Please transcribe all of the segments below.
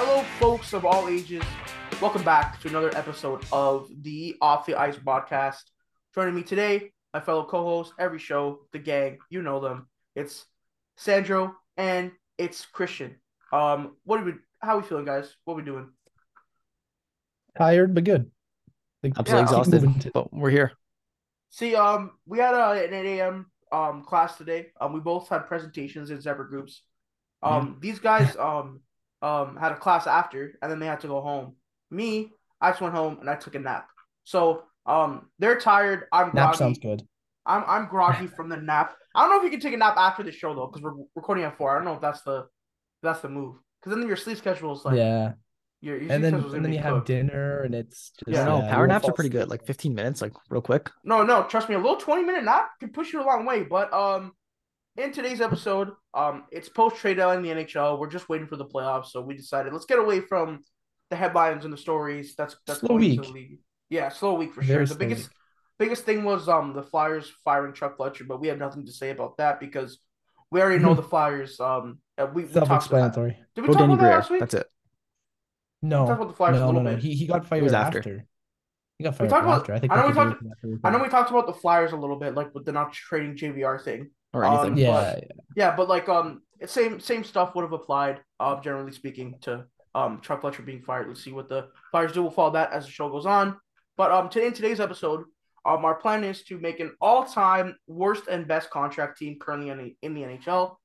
Hello, folks of all ages. Welcome back to another episode of the Off the Ice podcast. Joining me today, my fellow co-host, every show, the gang, you know them. It's Sandro and it's Christian. Um, what are we? How are we feeling, guys? What are we doing? Tired but good. Like, Absolutely Yeah, keep moving exhausted, to- but we're here. See, um, we had a, an 8 a.m. um class today. Um, we both had presentations in separate groups. Um, these guys um um had a class after, and then they had to go home. Me, I just went home and I took a nap. So um, they're tired. I'm Nap groggy. sounds good. I'm I'm groggy from the nap. I don't know if you can take a nap after the show though, because we're recording at four. I don't know if that's the that's the move. Because then your sleep schedule is like yeah. your, your And then and then be you have dinner and it's just, Yeah. I know yeah, power naps are pretty good, like 15 minutes, like real quick. No, no, trust me, a little 20 minute nap can push you a long way. But um in today's episode, um it's post trade deadline in the NHL. We're just waiting for the playoffs, so we decided let's get away from the headlines and the stories. That's that's Slow going into the week. Yeah, slow week for Very sure. The biggest week. biggest thing was um the Flyers firing Chuck Fletcher, but we have nothing to say about that because we already know the Flyers. Um, uh, we, we Self-explanatory. Did we Go talk Danny about that last week? That's it. No, talked about the Flyers a no, little no, no. bit. He he got fired after. after. He got We fired talked about- I think I know we talked- after I know we talked about the Flyers a little bit, like with the not trading JVR thing. Or Um, anything. Yeah, Yeah, but like um, same same stuff would have applied. Um, generally speaking, to um Chuck Fletcher being fired. Let's see what the Flyers do. We'll follow that as the show goes on. But um, today in today's episode, um, our plan is to make an all-time worst and best contract team currently in the, in the NHL.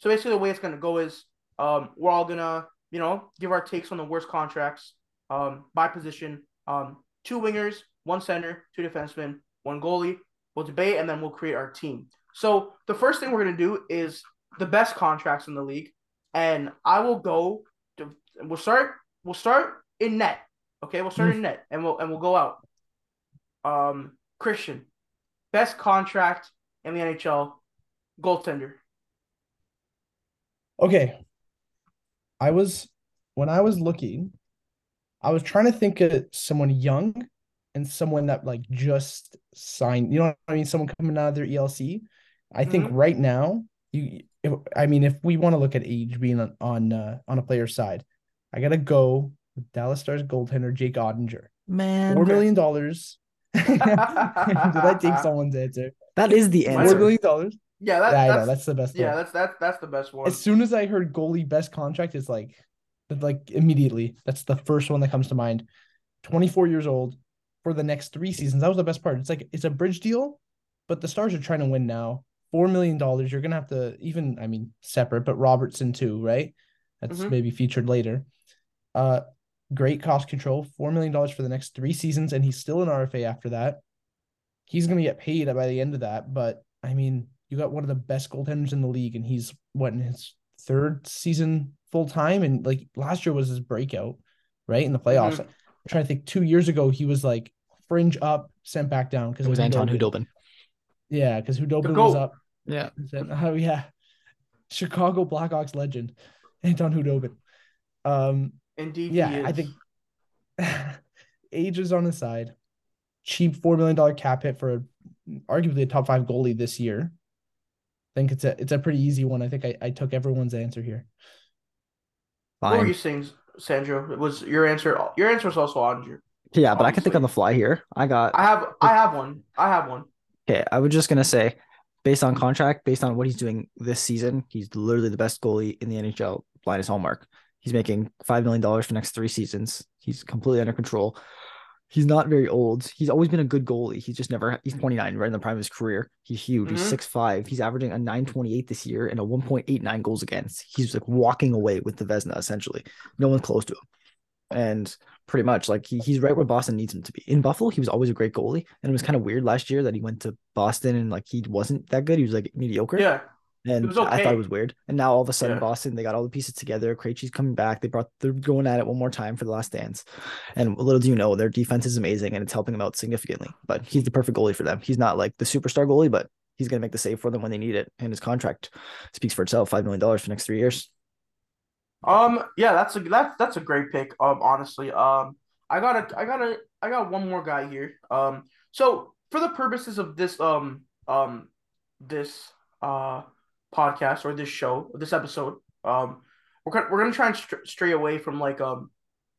So basically, the way it's gonna go is um, we're all gonna you know give our takes on the worst contracts um by position. Um, two wingers, one center, two defensemen, one goalie. We'll debate and then we'll create our team. So the first thing we're gonna do is the best contracts in the league, and I will go. To, we'll start. We'll start in net. Okay, we'll start in net, and we'll and we'll go out. Um, Christian, best contract in the NHL, goaltender. Okay. I was when I was looking, I was trying to think of someone young and someone that like just signed. You know what I mean? Someone coming out of their ELC. I think Mhm. right now, you. If, I mean, if we want to look at age being on on, uh, on a player's side, I gotta go with Dallas Stars goaltender Jake Oettinger. Man, four million dollars. Did I take someone's answer? that is the Four Four answer. Four million dollars. Yeah, that, Yeah, I know that's, that's the best. yeah, one. that's that's that's the best one. As soon as I heard goalie best contract, it's like, like immediately. That's the first one that comes to mind. 24 years old for the next three seasons. That was the best part. It's like it's a bridge deal, but the Stars are trying to win now. Four million dollars. You're gonna have to even. I mean, separate, but Robertson too, right? That's Mhm. maybe featured later. Uh, great cost control. Four million dollars for the next three seasons, and he's still an RFA after that. He's gonna get paid by the end of that, but I mean, you got one of the best goaltenders in the league, and he's what in his third season full time, and like last year was his breakout, right in the playoffs. Mhm. I'm trying to think. Two years ago, he was like fringe up, sent back down because It was Anton Khudobin. Yeah, because Khudobin goat. was up. Yeah. Then- Oh yeah, Chicago Blackhawks legend, Anton Khudobin. Um, Indeed, he yeah, I think age is on his side. Cheap four million dollar cap hit for arguably a top five goalie this year. I think it's a it's a pretty easy one. I think I, I took everyone's answer here. What were you saying, Sandro? It was your answer. Your answer was also on your. Yeah, but I can think on the fly here. I got I have I have one. I have one. Okay. I was just gonna say, based on contract, based on what he's doing this season, he's literally the best goalie in the NHL. Linus Ullmark. He's making five million dollars for the next three seasons. He's completely under control. He's not very old. He's always been a good goalie. He's just never. He's 29, right in the prime of his career. He's huge. He's mm-hmm. six five. He's averaging a 928 this year and a 1.89 goals against. He's like walking away with the Vezina essentially. No one's close to him. And pretty much like he, he's right where Boston needs him to be. In Buffalo, he was always a great goalie. And it was kind of weird last year that he went to Boston and like he wasn't that good. He was like mediocre. Yeah. And was I thought it was weird. And now all of a sudden, Yeah. Boston, they got all the pieces together. Krejci's coming back. They brought they're going at it one more time for the last dance. And little do you know, their defense is amazing and it's helping them out significantly. But he's the perfect goalie for them. He's not like the superstar goalie, but he's gonna make the save for them when they need it. And his contract speaks for itself. Five million dollars for the next three years. Um. Yeah. That's a that's that's a great pick. Um. Honestly. Um. I got a I got a I got one more guy here. Um. So for the purposes of this um um this uh podcast or this show this episode um we're gonna, we're gonna try and str- stray away from like um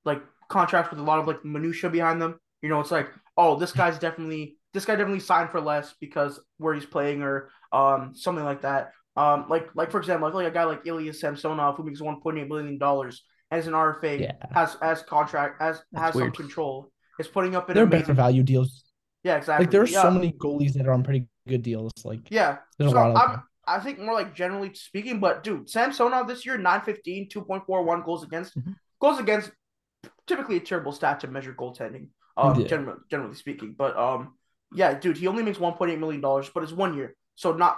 like contracts with a lot of like minutia behind them. You know, it's like oh this guy's definitely this guy definitely signed for less because where he's playing or um something like that. Um, like like for example, I feel like a guy like Ilya Samsonov who makes one point eight million dollars as an RFA Yeah. has as contract as That's has some control. Is putting up an There are amazing better value deals. yeah exactly Like there are yeah. so many goalies that are on pretty good deals. Like yeah there's so a lot of them. I think more like generally speaking, but dude, Samsonov this year 915, 2.41 goals against. Mm-hmm. Mhm. Goals against typically a terrible stat to measure goaltending. Um Yeah. generally generally speaking. But um yeah, dude, he only makes 1.8 million dollars, but it's one year. So not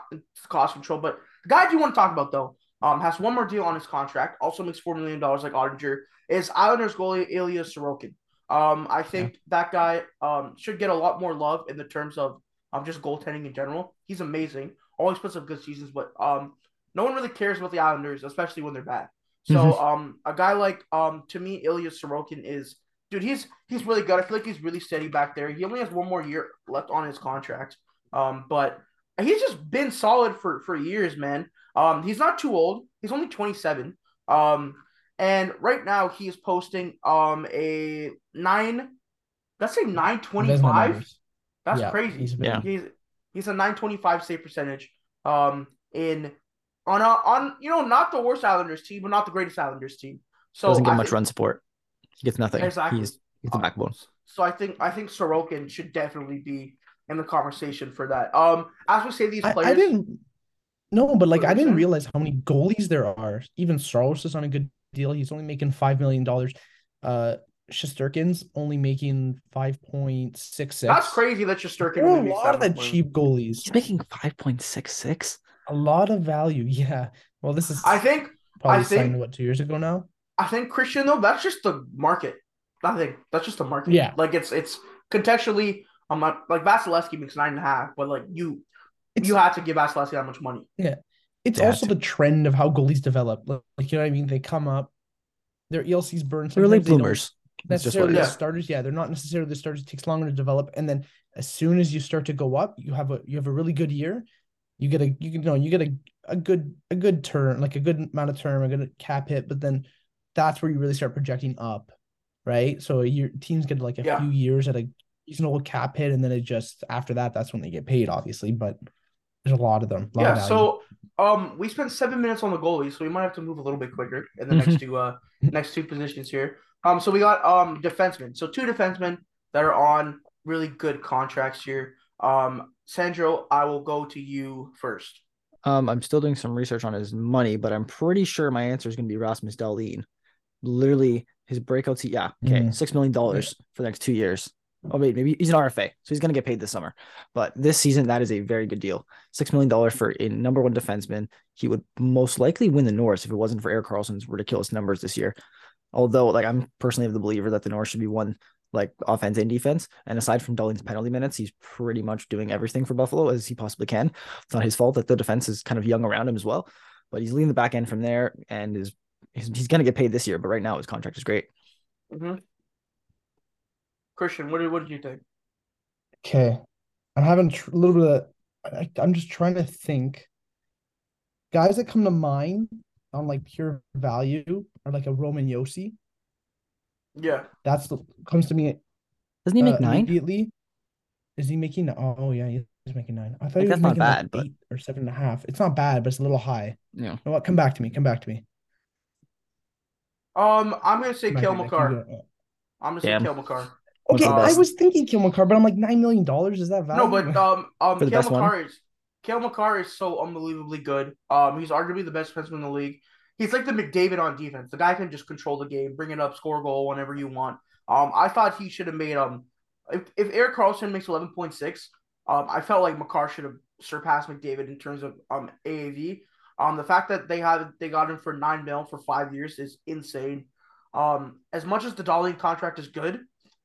cost control. But the guy I do want to talk about though, um, has one more deal on his contract, also makes four million dollars like Oettinger, is Islanders goalie Ilya Sorokin. Um, I think that guy um should get a lot more love in the terms of um just goaltending in general. He's amazing. Always puts up good seasons, but um no one really cares about the Islanders, especially when they're bad. So Mhm. um a guy like um to me Ilya Sorokin is dude, he's he's really good. I feel like he's really steady back there. He only has one more year left on his contract. Um, but he's just been solid for for years, man. Um, he's not too old. He's only 27. Um, and right now he is posting um a nine, let's say nine twenty Vezina five. numbers. That's Yeah, crazy. he's been- Yeah. He's he's a 925 save percentage. Um, in on a on you know not the worst Islanders team, but not the greatest Islanders team. So Doesn't get I much think- run support. He gets nothing. Exactly. He's he's the backbone. So I think I think Sorokin should definitely be in the conversation for that. Um, as we say these players, I didn't no, but like I didn't realize how many goalies there are. Even Saros is on a good deal. He's only making five million dollars. Uh Shesterkin's only making five point six six. that's crazy that Shesterkin There are only a lot of the much cheap goalies. He's making five point six six. A lot of value. Yeah. Well, this is I think probably I think- signed what two years ago now. I think Christian though that's just the market. I think that's just the market. Yeah. like it's it's contextually. I'm not like Vasilevskiy makes nine and a half, but like you It's you had to give Vasilevskiy that much money. Yeah, it's Yeah, also it's- the trend of how goalies develop. Like, like, you know what I mean? They come up, their ELC's burn. They're late sometimes they don't bloomers. That's just necessarily the is. is. starters. Yeah, they're not necessarily the starters. It takes longer to develop, and then as soon as you start to go up, you have a you have a really good year. You get a you can know you get a, a good a good turn like a good amount of term, a good cap hit, but then that's where you really start projecting up, right? So your teams get like a Yeah. few years at a reasonable cap hit, and then it just after that, that's when they get paid, obviously. But there's a lot of them. lot Yeah, value. so um, we spent seven minutes on the goalie, so we might have to move a little bit quicker in the next two uh next two positions here. Um, so we got um defensemen, so two defensemen that are on really good contracts here. Um, Sandro, I will go to you first. Um, I'm still doing some research on his money, but I'm pretty sure my answer is going to be Rasmus Dahlin. Literally, his breakouts. Yeah, okay, Mhm. six million dollars for the next two years. Oh wait, maybe he's an RFA, so he's going to get paid this summer. But this season, that is a very good deal. Six million dollars for a number one defenseman. He would most likely win the Norris if it wasn't for Erik Karlsson's ridiculous numbers this year. Although, like, I'm personally of the believer that the Norris should be one like offense and defense. And aside from Dahlin's penalty minutes, he's pretty much doing everything for Buffalo as he possibly can. It's not his fault that the defense is kind of young around him as well, but he's leading the back end from there and is he's, he's going to get paid this year. But right now, his contract is great. Mm-hmm. Christian, what did what did you think? Okay. I'm having tr- a little bit of, I, I'm just trying to think. Guys that come to mind on like pure value are like a Roman Josi. Yeah, That's the comes to me Doesn't he uh, make nine? immediately. Is he making? Oh yeah, he's making nine. I thought Like, he was that's not making like bad, but- eight or seven and a half. It's not bad, but it's a little high. Yeah. You know what? Come back to me. Come back to me. um, I'm gonna say Come back Cale to me. Keep Makar. I'm gonna say Damn. Cale Makar. What's Okay, I was thinking Kill Makar, but I'm like nine million dollars. Is that value? No, but um, um, For the Cale best one? Makar is Cale Makar is so unbelievably good. Um, he's arguably the best defenseman in the league. He's like the McDavid on defense. The guy can just control the game, bring it up, score a goal whenever you want. Um, I thought he should have made um, if if Erik Karlsson makes eleven point six, um, I felt like Makar should have surpassed McDavid in terms of um AAV. Um, the fact that they have they got him for nine mil for five years is insane. Um, as much as the Dahlin contract is good,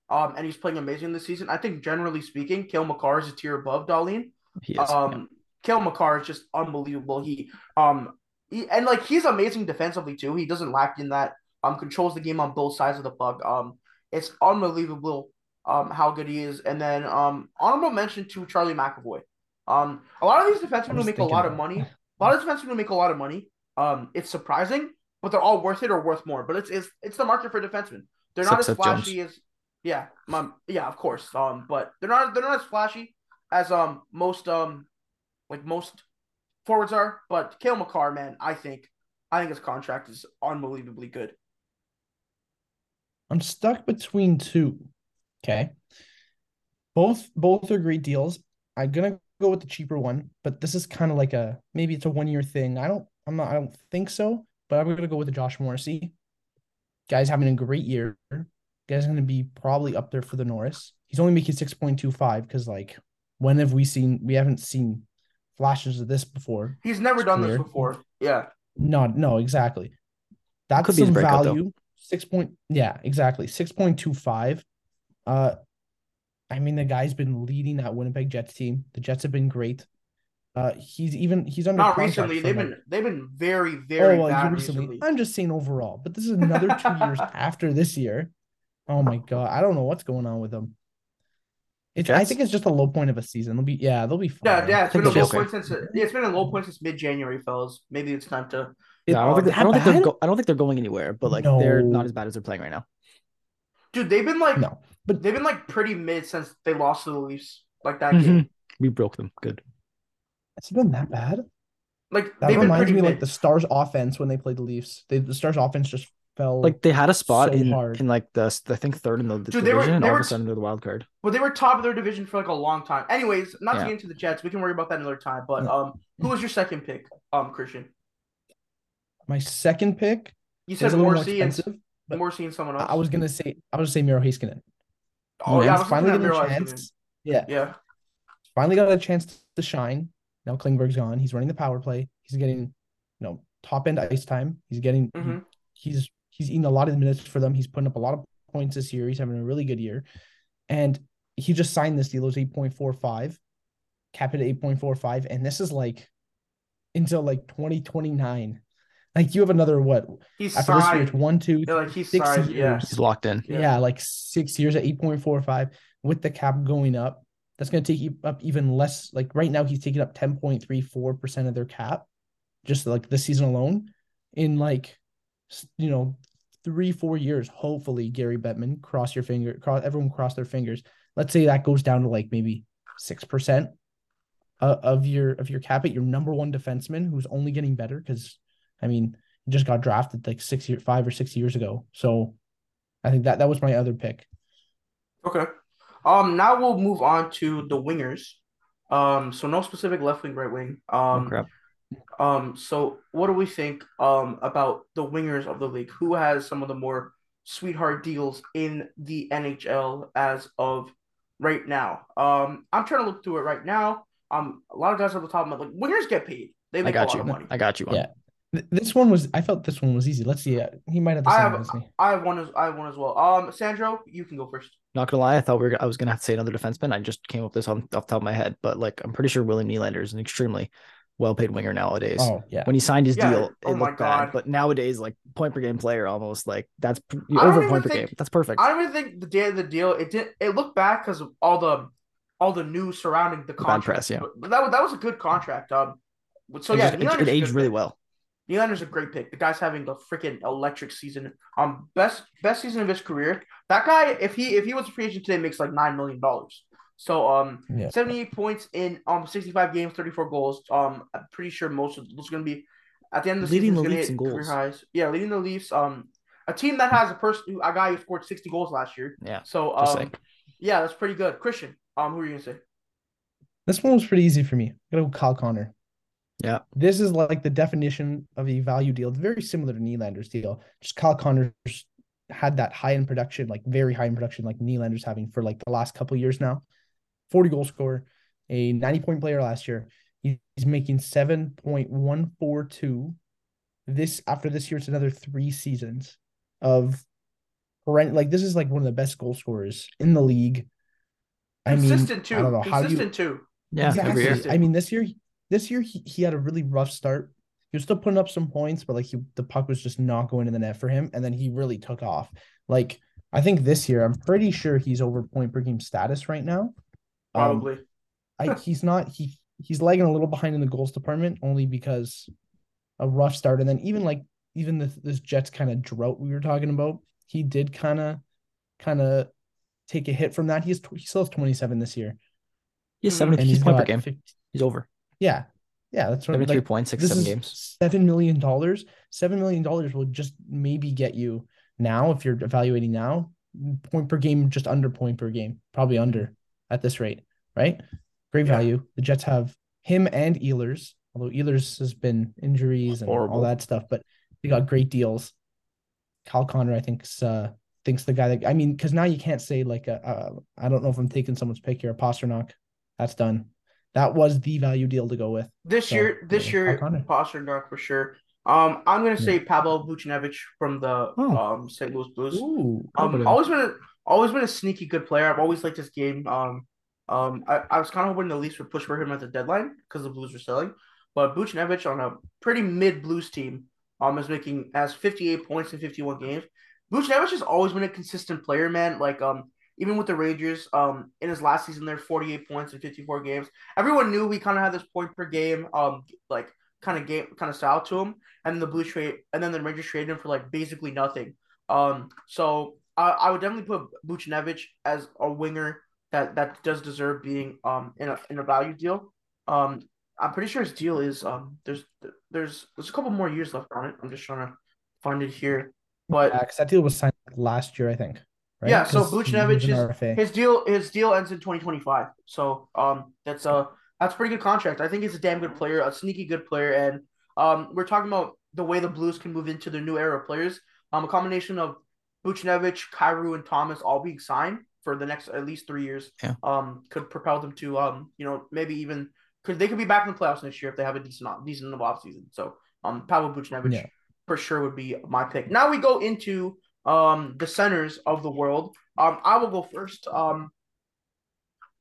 um, and he's playing amazing this season, I think generally speaking, Cale Makar is a tier above Dahlin. He is. Um, Cale Makar is just unbelievable. He um he, and like he's amazing defensively too. He doesn't lack in that. Um, controls the game on both sides of the puck. Um, it's unbelievable. Um, how good he is. And then um, honorable mention to Charlie McAvoy. Um, a lot of these defensemen who make a lot of money. A lot of defensemen who make a lot of money. Um, it's surprising, but they're all worth it or worth more. But it's it's it's the market for defensemen. They're not Except as Seth Jones. flashy as yeah, mom, yeah, of course. Um, but they're not they're not as flashy as um most um like most forwards are. But Cale Makar, man, I think I think his contract is unbelievably good. I'm stuck between two. Okay. Both both are great deals. I'm gonna go with the cheaper one, but this is kind of like a maybe it's a one year thing. I don't I'm not I don't think so, but I'm gonna go with the Josh Morrissey. Guy's having a great year. Guy's gonna be probably up there for the Norris. He's only making 6.25 because like when have we seen we haven't seen flashes of this before. He's never It's done this before. Yeah. No, no, exactly. That Could be his some breakout, though. value. Six point, yeah, exactly. Six point two five. Uh, I mean, the guy's been leading that Winnipeg Jets team. The Jets have been great. Uh, he's even he's under Not recently. They've been they've been very very oh well, bad recently. recently. I'm just saying overall, but this is another two years after this year. Oh my god, I don't know what's going on with them. It's, I think it's just a low point of a season. They'll be yeah, they'll be fine. Yeah, yeah, it's think been a low be point since yeah, it's been a low point since mid January, fellas. Maybe it's time to. Yeah, I don't think, I don't think they're go- I don't think they're going anywhere, but like they're not as bad as they're playing right now. Dude, they've been like No, but they've been like pretty mid since they lost to the Leafs. Like that Mhm. game. We broke them. Good. it's been that bad. Like That they've been reminds pretty me mid. like the Stars offense when they played the Leafs. They, the Stars offense just fell Like they had a spot so in hard. in like the I think third in the, the Dude, they were- division, and all were- of a sudden they're the wild card. But they were top of their division for like a long time. Anyways, not to get into the Jets, we can worry about that another time. But Yeah. um, who was your second pick, um, Christian? my second pick. You said a more Morrissey and expensive. Morrissey and someone else. I was gonna say I was gonna say Miro Heiskanen. oh yeah, I was finally finally getting getting a chance. Yeah, Yeah, finally got a chance to shine. Now Klingberg's gone. He's running the power play. He's getting, you know, top end ice time. He's getting. he- Mhm. he's he's eating a lot of minutes for them. He's putting up a lot of points this year. He's having a really good year, and he just signed this deal. It was eight point four five, cap it at eight point four five, and this is like until like twenty twenty nine. Like you have another what he's after this year? It's signed. one, two, Yeah, like he's six signed. Yeah, years. He's locked in. Yeah. yeah. like six years at 8.45 with the cap going up. That's going to take up even less. Like right now, he's taking up 10.34% of their cap, just like this season alone. In like, s- you know, three, four years, hopefully, Gary Bettman, cross your finger, cross everyone cross their fingers. Let's say that goes down to like maybe 6% uh, of your of your cap at your number one defenseman who's only getting better because I mean, he just got drafted like six year five or six years ago. So I think that that was my other pick. Okay. Um. Now we'll move on to the wingers. Um. So no specific left wing, right wing. Oh, Um. crap. Um. So what do we think? Um. About the wingers of the league? Who has some of the more sweetheart deals in the NHL as of right now? Um. I'm trying to look through it right now. Um. A lot of guys at the top of my like wingers get paid. They I make a got lot you. of money. I got you. One. Yeah. This one was I felt this one was easy. Let's see. uh, He might have the I same have- as me. I have one as I have one as well. Um. Sandro, you can go first. Not gonna lie, I thought we were I was gonna have to say another defenseman. I just came up with this on, off the top of my head, but like I'm pretty sure William Nylander is an extremely well paid winger nowadays. Oh yeah. When he signed his Yeah, deal, it oh my looked bad, but nowadays, like point per game player, almost like that's p- I don't over point per think- game. That's perfect. I don't even think the day of the deal it did it looked bad because of all the all the news surrounding the bad contract. press, yeah. But that was that was a good contract. Um, so It yeah, just- it, it aged really pick. well. Nylander's a great pick. The guy's having a freaking electric season. Um, best best season of his career. That guy, if he if he was a free agent today, makes like nine million dollars. So um, Yeah. seventy eight points in um sixty five games, thirty four goals. Um, I'm pretty sure most of those are gonna be at the end of the Leading season. the Leafs hit in goals. highs. Yeah, leading the Leafs. Um, a team that has a person, a guy who scored sixty goals last year. Yeah. So Just um, saying. yeah, that's pretty good. Christian, um, who are you gonna say? This one was pretty easy for me. I'm gonna go Kyle Connor. Yeah. This is like the definition of a value deal. It's very similar to Nylander's deal. Just Kyle Connor's had that high end production, like very high end production, like Nylander's having for like the last couple years now. 40 goal scorer, a 90 point player last year. He's making 7.142. This after this year, it's another three seasons of horrend- like this is like one of the best goal scorers in the league. I mean, Consistent too. I don't know how do you Consistent too. Yeah, every year. I mean, this year, this year he, he had a really rough start. He was still putting up some points, but like he, the puck was just not going in the net for him, and then he really took off. Like I think this year, I'm pretty sure he's over point per game status right now. Um, Probably. I he's not he he's lagging a little behind in the goals department only because a rough start, and then even like even this this Jets kind of drought we were talking about, he did kind of kind of take a hit from that. He's he still has 27 this year. He's Mhm. 70 And he's he's point per game. 50 He's over. yeah. Yeah, that's what 73 like, points, six, seven games. seven million dollars. Seven million dollars will just maybe get you now if you're evaluating now point per game, just under point per game, probably under at this rate, right? Great Yeah. value. The Jets have him and Ehlers, although Ehlers has been injuries and Horrible. all that stuff, but they got great deals. Cal Connor, I think, uh, thinks the guy that I mean, because now you can't say like a, a I don't know if I'm taking someone's pick here, a Pastrnak. That's done. That was the value deal to go with. This So, year, this yeah, year, Pastrnak for sure. Um, I'm gonna say Pavel Buchnevich from the Oh. um St. Louis Blues. Ooh, Um, always been a, always been a sneaky good player. I've always liked this game. Um, um, I, I was kind of hoping the Leafs would push for him at the deadline because the Blues were selling, but Buchnevich on a pretty mid Blues team, um, is making as 58 points in 51 games. Buchnevich has always been a consistent player, man. Like um, even with the Rangers, um, in his last season, there 48 points in 54 games. Everyone knew we kind of had this point per game, um, like kind of game kind of style to him. And the Blues trade, and then the Rangers traded him for like basically nothing. Um, so I, I would definitely put Buchnevich as a winger that that does deserve being um in a in a value deal. Um, I'm pretty sure his deal is um there's there's there's a couple more years left on it. I'm just trying to find it here, but Yeah, that deal was signed last year, I think. Right? Yeah, so he was Buchnevich is- his deal his deal ends in 2025. So um that's a that's a pretty good contract. I think he's a damn good player, a sneaky good player, and um we're talking about the way the Blues can move into their new era of players. Um, a combination of Buchnevich, Kyrou, and Thomas all being signed for the next at least three years. Yeah. Um, could propel them to um you know maybe even could they could be back in the playoffs next year if they have a decent off- decent off season. So um Pavel Buchnevich Yeah. for sure would be my pick. Now we go into um the centers of the world. Um, I will go first. Um,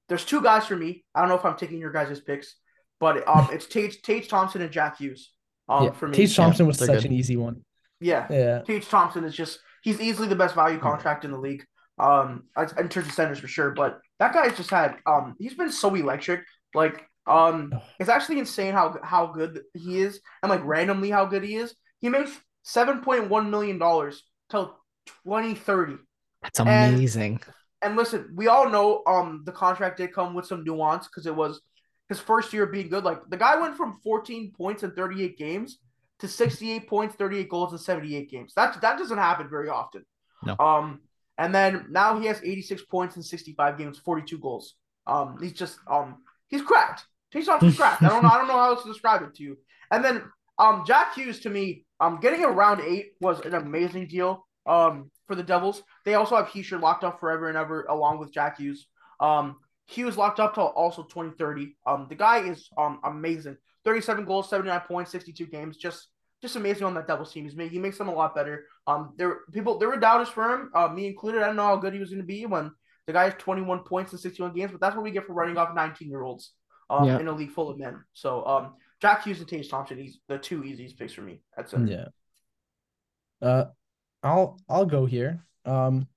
there's two guys for me. I don't know if I'm taking your guys' picks, but um, it's Tage, Tage Thompson and Jack Hughes. Um, yeah. for me, Tage Thompson was such good. an easy one. yeah, Yeah. Tage Thompson is just he's easily the best value contract in the league. Um, in terms of centers for sure. But that guy's just had um, he's been so electric. Like um, it's actually insane how how good he is, and like randomly how good he is. He makes seven point one million dollars till twenty thirty. That's And- amazing. And listen, we all know um the contract did come with some nuance because it was his first year being good. Like the guy went from 14 points in 38 games to 68 points, 38 goals in 78 games. That that doesn't happen very often. No. Um, and then now he has 86 points in 65 games, 42 goals. Um, he's just um he's cracked. Thompson's cracked. I don't know. I don't know how else to describe it to you. And then um Jack Hughes to me, um getting a round eight was an amazing deal. Um for the Devils. They also have Hischier locked up forever and ever, along with Jack Hughes. Um, Hughes locked up till also 2030. Um, the guy is um amazing. 37 goals, 79 points, 62 games. Just just amazing on that Devils team. He's made, he makes them a lot better. Um, there people there were doubters for him, uh, me included. I don't know how good he was going to be when the guy has 21 points in 61 games, but that's what we get for running off 19 year olds um, Yeah. in a league full of men. So um, Jack Hughes and Tage Thompson, he's the two easiest picks for me. That's it. Yeah. Uh, I'll I'll go here. Um,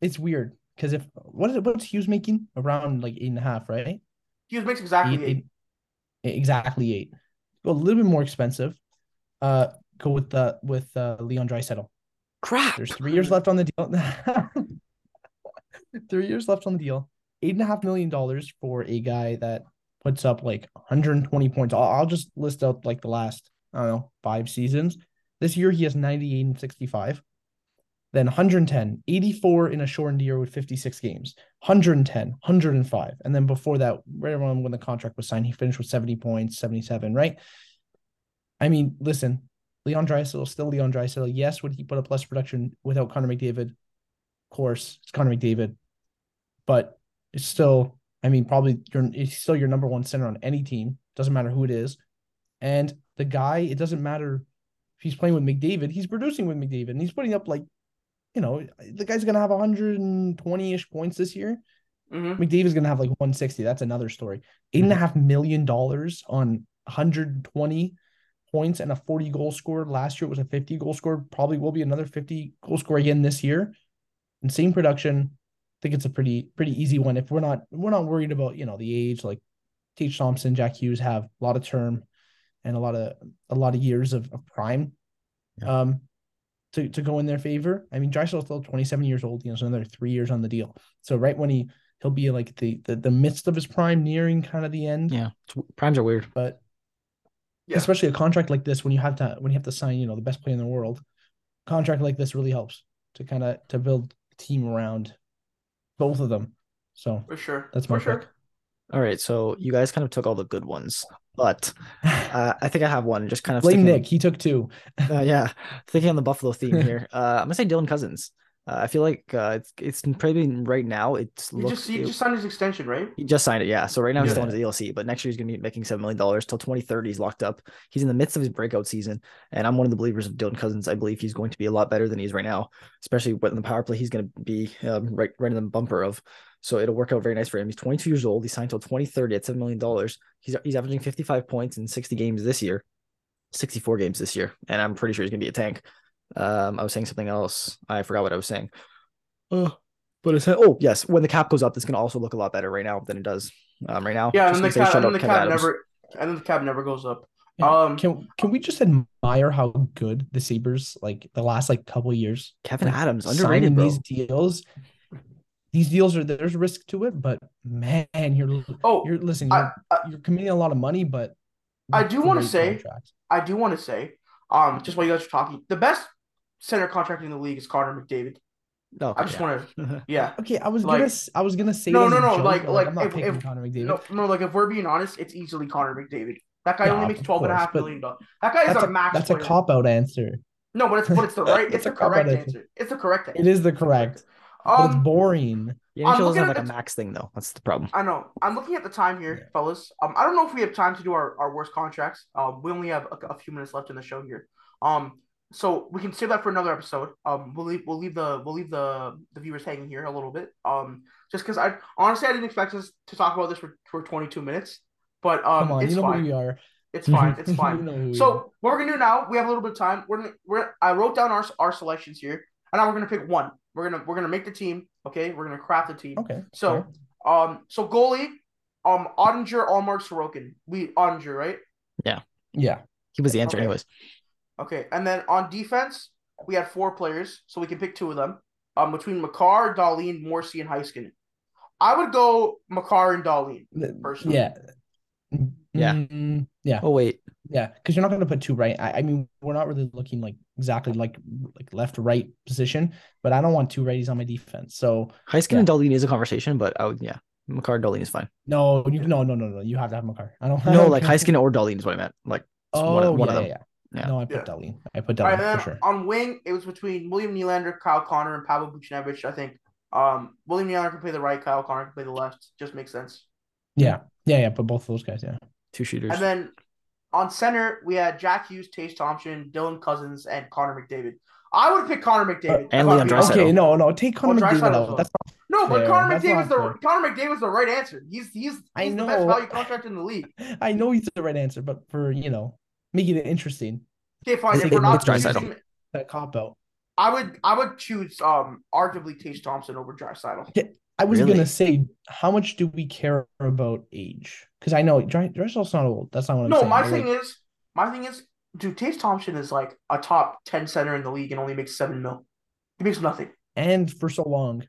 it's weird because if what is it? What's Hughes making around like eight and a half, right? Hughes makes exactly Eight- eight. eight- exactly eight. Go a little bit more expensive. Uh, go with the with uh Leon Draisaitl. Crap. There's three years left on the deal. three years left on the deal. Eight and a half million dollars for a guy that puts up like 120 points. I'll, I'll just list out like the last, I don't know, five seasons. This year he has 98 and 65. Then 110, 84 in a shortened year with 56 games, 110, 105. And then before that, right around when the contract was signed, he finished with 70 points, 77, right? I mean, listen, Leon Draisaitl, still Leon Draisaitl. Yes, would he put up less production without Connor McDavid? Of course, it's Connor McDavid, but it's still, I mean, probably your it's still your number one center on any team. Doesn't matter who it is, and the guy. It doesn't matter if he's playing with McDavid. He's producing with McDavid, and he's putting up like, you know, the guy's gonna have 120 ish points this year. Mhm. McDavid's gonna have like 160. That's another story. Eight and a half million dollars on 120 points and a 40 goal scorer. Last year it was a 50 goal scorer. Probably will be another 50 goal scorer again this year. And same production. I think it's a pretty pretty easy one. If we're not we're not worried about you know the age like Tage Thompson, Jack Hughes have a lot of term and a lot of a lot of years of, of prime. Yeah. Um, to, to go in their favor. I mean, Draisaitl's still 27 years old. He has another three years on the deal. So right when he he'll be like the the, the midst of his prime, nearing kind of the end. Yeah, primes are weird. But Yeah. especially a contract like this, when you have to when you have to sign, you know, the best player in the world, contract like this really helps to kind of to build a team around both of them. So For sure. That's for my sure. pick. All right, so you guys kind of took all the good ones, but uh, I think I have one. Just kind of blame sticking- Nick. He took two. Uh, yeah, thinking on the Buffalo theme here. Uh, I'm gonna say Dylan Cozens. Uh, I feel like uh, it's it's probably right now. It's He look, just he it- just signed his extension, right? he just signed it, yeah. So right now he's still on Yeah. his ELC, but next year he's gonna be making seven million dollars till 2030. He's locked up. He's in the midst of his breakout season, and I'm one of the believers of Dylan Cozens. I believe he's going to be a lot better than he is right now, especially when the power play he's going to be um, right right in the bumper of. So it'll work out very nice for him. He's 22 years old. He signed till 2030 at seven million dollars. He's he's averaging 55 points in 60 games this year, 64 games this year, and I'm pretty sure he's gonna be a tank. Um, I was saying something else. I forgot what I was saying. Oh, but it's oh yes, when the cap goes up, it's gonna also look a lot better right now than it does um, right now. Yeah, Just and the cap and then the Kevin cap Adams. never and then the cap never goes up. Yeah. Um Can can we just admire how good the Sabres like the last like couple years Kevin like, Adams signing underrated, bro. these deals? These deals are there's risk to it, but man, you're oh you're listen, I- you're, I- you're committing a lot of money, but I do wanna say- contracts. I do want to say, um, just while you guys are talking, the best center contract in the league is Connor McDavid. No, I just yeah. want to, yeah. Okay, I was Like- gonna s- I was gonna say No, no, no, joke, like- but, like, I'm not if- picking if- Connor McDavid. No, no, like if we're being honest, it's easily Connor McDavid. That guy Yeah, only makes of twelve and a half course, but million dollars. That guy is a, a, max. that's a player. cop out answer. No, but it's but it's the right. It's It's a the correct answer. answer. It's the correct answer. It is the correct, but it's Um, boring. The I'm NHL doesn't have like a max thing though. That's the problem. I know. I'm looking at the time here, Yeah. fellas. Um, I don't know if we have time to do our, our worst contracts. Um, we only have a, a few minutes left in the show here. Um, so we can save that for another episode. Um, we'll leave we'll leave the we'll leave the the viewers hanging here a little bit. Um, just because I honestly I didn't expect us to talk about this for, for 22 minutes, but um, Come on, it's you know fine. who we are. It's fine. It's fine. You fine. know who we are. So what we're gonna do now? We have a little bit of time. We're gonna we're I wrote down our our selections here, and now we're gonna pick one. We're gonna we're gonna make the team. Okay, we're gonna craft the team. okay. So, fair. um, so goalie, um, Oettinger, Ullmark, Sorokin. We Oettinger, right? Yeah. Yeah, He was the answer Okay. anyways. Okay, and then on defense, we had four players, so we can pick two of them. Um, between Makar, Dahlin, Morrissey, and Heiskanen. I would go Makar and Dahlin. Personally. yeah, Yeah. Mm, yeah, Oh wait, yeah. Because you're not going to put two right. I, I mean, we're not really looking like exactly like like left right position, but I don't want two righties on my defense. So Heiskin Yeah. and Dahlin is a conversation, but I would yeah, Makar and Dahlin is fine. no, you no no no no. You have to have Makar. I don't. No, like Heiskin or Dahlin is what I meant. Like Oh, one, of- one yeah, of them. yeah, yeah. Yeah. No, I put Yeah. Dahlin. I put All right, Dahlin and for sure. on wing, it was between William Nylander, Kyle Connor, and Pavel Buchnevich. I think um, William Nylander can play the right, Kyle Connor can play the left. Just makes sense. Yeah, yeah, yeah. But both of those guys, yeah. Two shooters. And then on center, we had Jack Hughes, Tage Thompson, Dylan Cozens, and Connor McDavid. I would pick Connor McDavid. and if Leon. Draisaitl. Okay, no, no. Take Connor Oh, McDavid out. That's not No, but fair. Connor That's McDavid's the not Connor McDavid's the right answer. He's he's he's I the best value contract in the league. I know he's the right answer, but for you know, making it interesting, Okay, fine. I If we're not makes choosing, that cop out. I would I would choose um arguably Tage Thompson over Draisaitl. I was Really? gonna say, how much do we care about age? Because I know Dry- Draisaitl's not old. That's not what I'm No, saying. No, my but, thing like, is my thing is, dude, Tage Thompson is like a top ten center in the league and only makes seven mil. He makes nothing and for so long,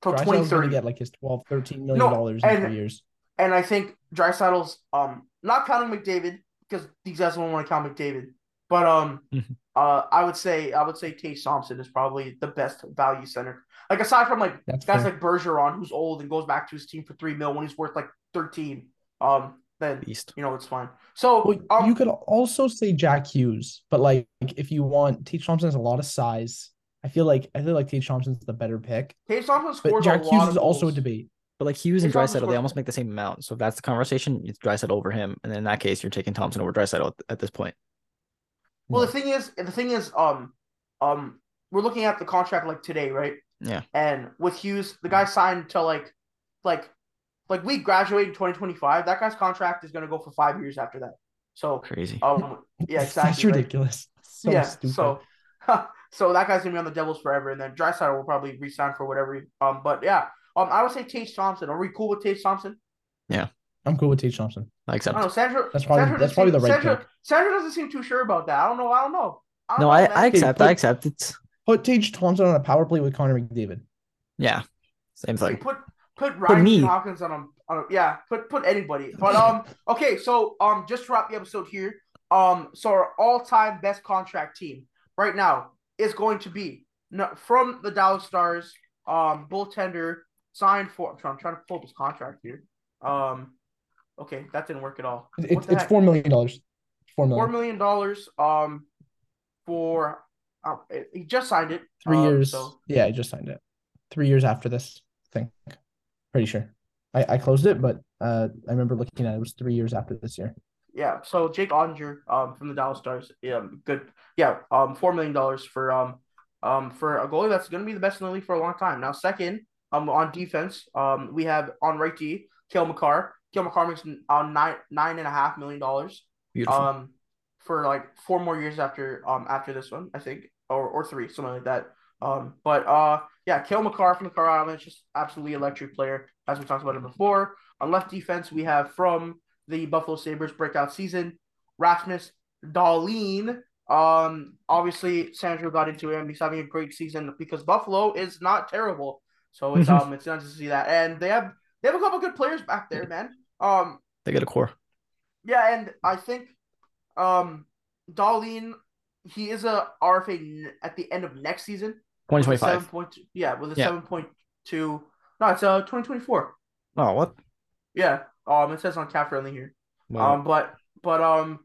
till Draisaitl's twenty gonna thirty. get like his 12, 13 million No, dollars in and- three years. And I think Draisaitl's um not counting McDavid because these guys don't want to count McDavid, but um Mhm. uh I would say I would say Tage Thompson is probably the best value center. Like aside from like That's guys fair. like Bergeron, who's old and goes back to his team for three mil when he's worth like thirteen. Um, then Beast. you know it's fine. So Well, um, you could also say Jack Hughes, but like if you want, Tage Thompson has a lot of size. I feel like I feel like Tage Thompson's the better pick, Tage Thompson scores but Jack Hughes is also a debate. But like Hughes and Draisaitl, they almost make the same amount. So if that's the conversation, it's Draisaitl over him, and then in that case, you're taking Thompson over Draisaitl at, at this point. Well, Yeah. the thing is, the thing is, um, um, we're looking at the contract like today, right? Yeah. And with Hughes, the guy signed to like, like, like we graduate in twenty twenty five. That guy's contract is gonna go for five years after that. So, Crazy. um, yeah, exactly. That's ridiculous. So yeah. stupid. So, so that guy's gonna be on the Devils forever, and then Draisaitl will probably resign for whatever. he- Um, but yeah, um, I would say Tage Thompson. Are we cool with Tage Thompson? Yeah, I'm cool with Tage Thompson. I I accept. don't know. Sandra. That's probably- Sandra that's probably seem- the right Sandra, pick. Sandra doesn't seem too sure about that. I don't know. I don't know. don't No, know, I. I accept. I accept. It's Put Tage Thompson on a power play with Connor McDavid. yeah, same Like, thing. put put Ryan me. Hawkins on him. On a, yeah, put put anybody. But um, okay, so um, just to wrap the episode here. Um, so our all-time best contract team right now is going to be from the Dallas Stars. Um, goaltender signed for. I'm trying, I'm trying to pull up his contract here. Um, okay, that didn't work at all. What It's four million dollars. Four Four million. million dollars. Um, for uh, he just signed it. Three um, years. So Yeah, I just signed it. Three years after this thing. Pretty sure. I, I closed it, but uh I remember looking at it, it was three years after this year. Yeah, so Jake Oettinger, um, from the Dallas Stars, um, good, yeah, um, four million dollars for um, um, for a goalie that's going to be the best in the league for a long time. Now, second, um, on defense, um, we have on right D, Cale Makar. Cale Makar makes uh, nine nine and a half million dollars, Beautiful. um, for like four more years after um after this one, I think, or or three, something like that. Um, but uh, yeah, Cale Makar from the Car Island, just absolutely electric player, as we talked about him before. On left defense, we have from the Buffalo Sabres breakout season, Rasmus Dahlin. Um, obviously Sandro got into him. He's having a great season because Buffalo is not terrible. So it's um it's nice to see that. And they have they have a couple good players back there, man. Um, they get a core. yeah, and I think um Dahlin, he is a RFA at the end of next season. Twenty twenty five. 7.2 yeah, with a Yeah. seven point two. No, it's uh twenty twenty four. Oh what? Yeah. Um, it says on CapFriendly here. Wow. Um, but but um,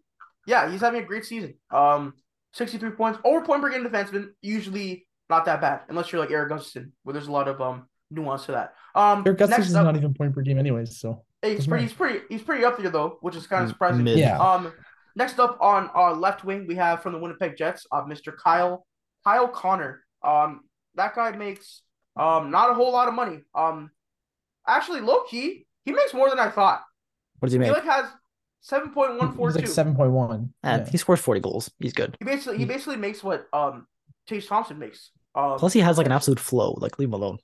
yeah, he's having a great season. Um, sixty three points over point per game defenseman. Usually not that bad unless you're like Erik Gustafsson, where there's a lot of um nuance to that. Um, Erik Gustafsson's next not even point per game anyways, so he's doesn't pretty, matter. he's pretty, he's pretty up there though, which is kind of surprising. mid. Yeah. Um, next up on our left wing, we have from the Winnipeg Jets, uh, Mr. Kyle Kyle Connor. Um, that guy makes um not a whole lot of money. Um, actually, low key, he makes more than I thought. What does he make? He make? like has seven point one four. He's like seven point one, And he scores forty goals. He's good. He basically he basically makes what um Chase Thompson makes. Um, Plus, he has like an absolute flow. Like, leave him alone.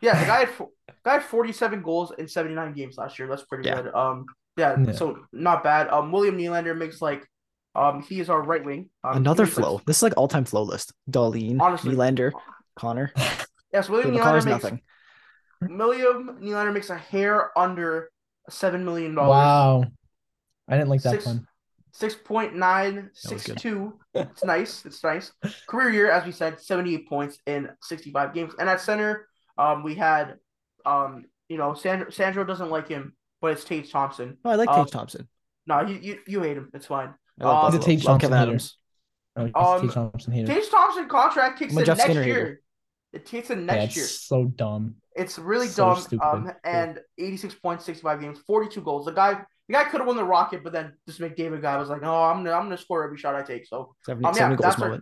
yeah, the guy had fo- guy had forty seven goals in seventy nine games last year. That's pretty Yeah. good. Um, yeah, Yeah. so not bad. Um, William Nylander makes like um he is our right wing. Um, Another he makes, like- flow. This is like all time flow list. Dahlin, Honestly. Nylander, Connor. yes, William The Nylander makes nothing. William Nylander makes a hair under seven million dollars. Wow. I didn't like that Six- one. Six point nine six two. It's nice. It's nice. Career year, as we said, seventy eight points in sixty five games. And at center, um, we had, um, you know, Sandro, Sandro doesn't like him, but it's Tage Thompson. Oh, I like Um, Tage Thompson. No, you you, you hate him. It's fine. I love um, He's a Buffalo. Kevin Thompson hater. Adams. Oh, he's Um, Tage Thompson hater. Tage Thompson contract kicks in Jeff next Skinner year. hater. It kicks in Yeah, next it's year. so dumb. It's really so dumb. stupid. Um, and eighty six points, sixty five games, forty two goals. The guy, the guy could have won the Rocket, but then this McDavid guy was like, "No, I'm gonna, I'm gonna score every shot I take." So 70, Um, yeah, 70 goals that's our-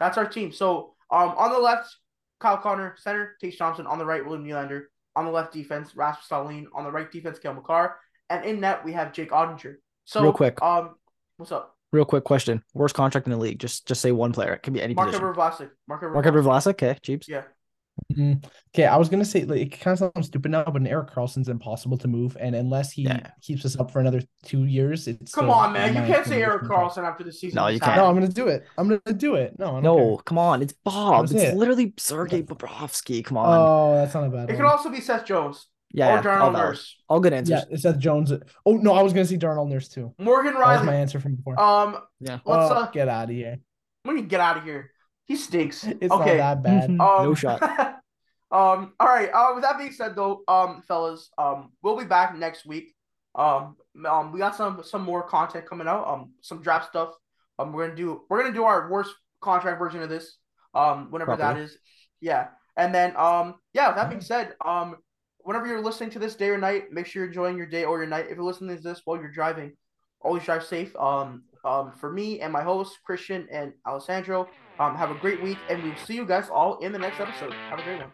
That's our team. So um, on the left, Kyle Connor, center, Tage Thompson. On the right, William Nylander. On the left defense, Rasmus Dahlin. On the right defense, Cale Makar. And in net, we have Jake Oettinger. So Real quick. um, what's up? Real quick question. Worst contract in the league. Just just say one player. It can be any Mark position. Ever Vlasic. Mark Ever Mark Ever Vlasic. Okay, Jeeps. Yeah. Mm, Okay, I was gonna say like it kind of sounds stupid now, but Erik Karlsson's impossible to move, and unless he Yeah. keeps us up for another two years, it's Come on, man. You can't say Erik Karlsson after the season. No, you can't. No, I'm gonna do it. I'm gonna do it. No, No, care. come on. It's Bob. It's it. literally Sergey Bobrovsky. Come on. Oh, that's not a bad It could also be Seth Jones yeah, or yeah. Darnell All, valid. Nurse. all good answers. Yeah, it said Jones. Oh no, I was gonna say Darnell Nurse too. Morgan Rielly. That was my answer from before. Um, Yeah. let's oh, uh, get out of here. we need to get out of here. He stinks. It's okay. not that bad. Um, No shot. um. All right. Uh, with that being said, though, um, fellas, um, we'll be back next week. Um, um, we got some some more content coming out. Um, some draft stuff. Um, we're gonna do we're gonna do our worst contract version of this. Um, whenever that Properly. is. Yeah. And then um, yeah. With that being said, um, whenever you're listening to this day or night, make sure you're enjoying your day or your night. If you're listening to this while you're driving, always drive safe. Um, um, for me and my hosts Christian and Alessandro. Um, have a great week, and we'll see you guys all in the next episode. Have a great one.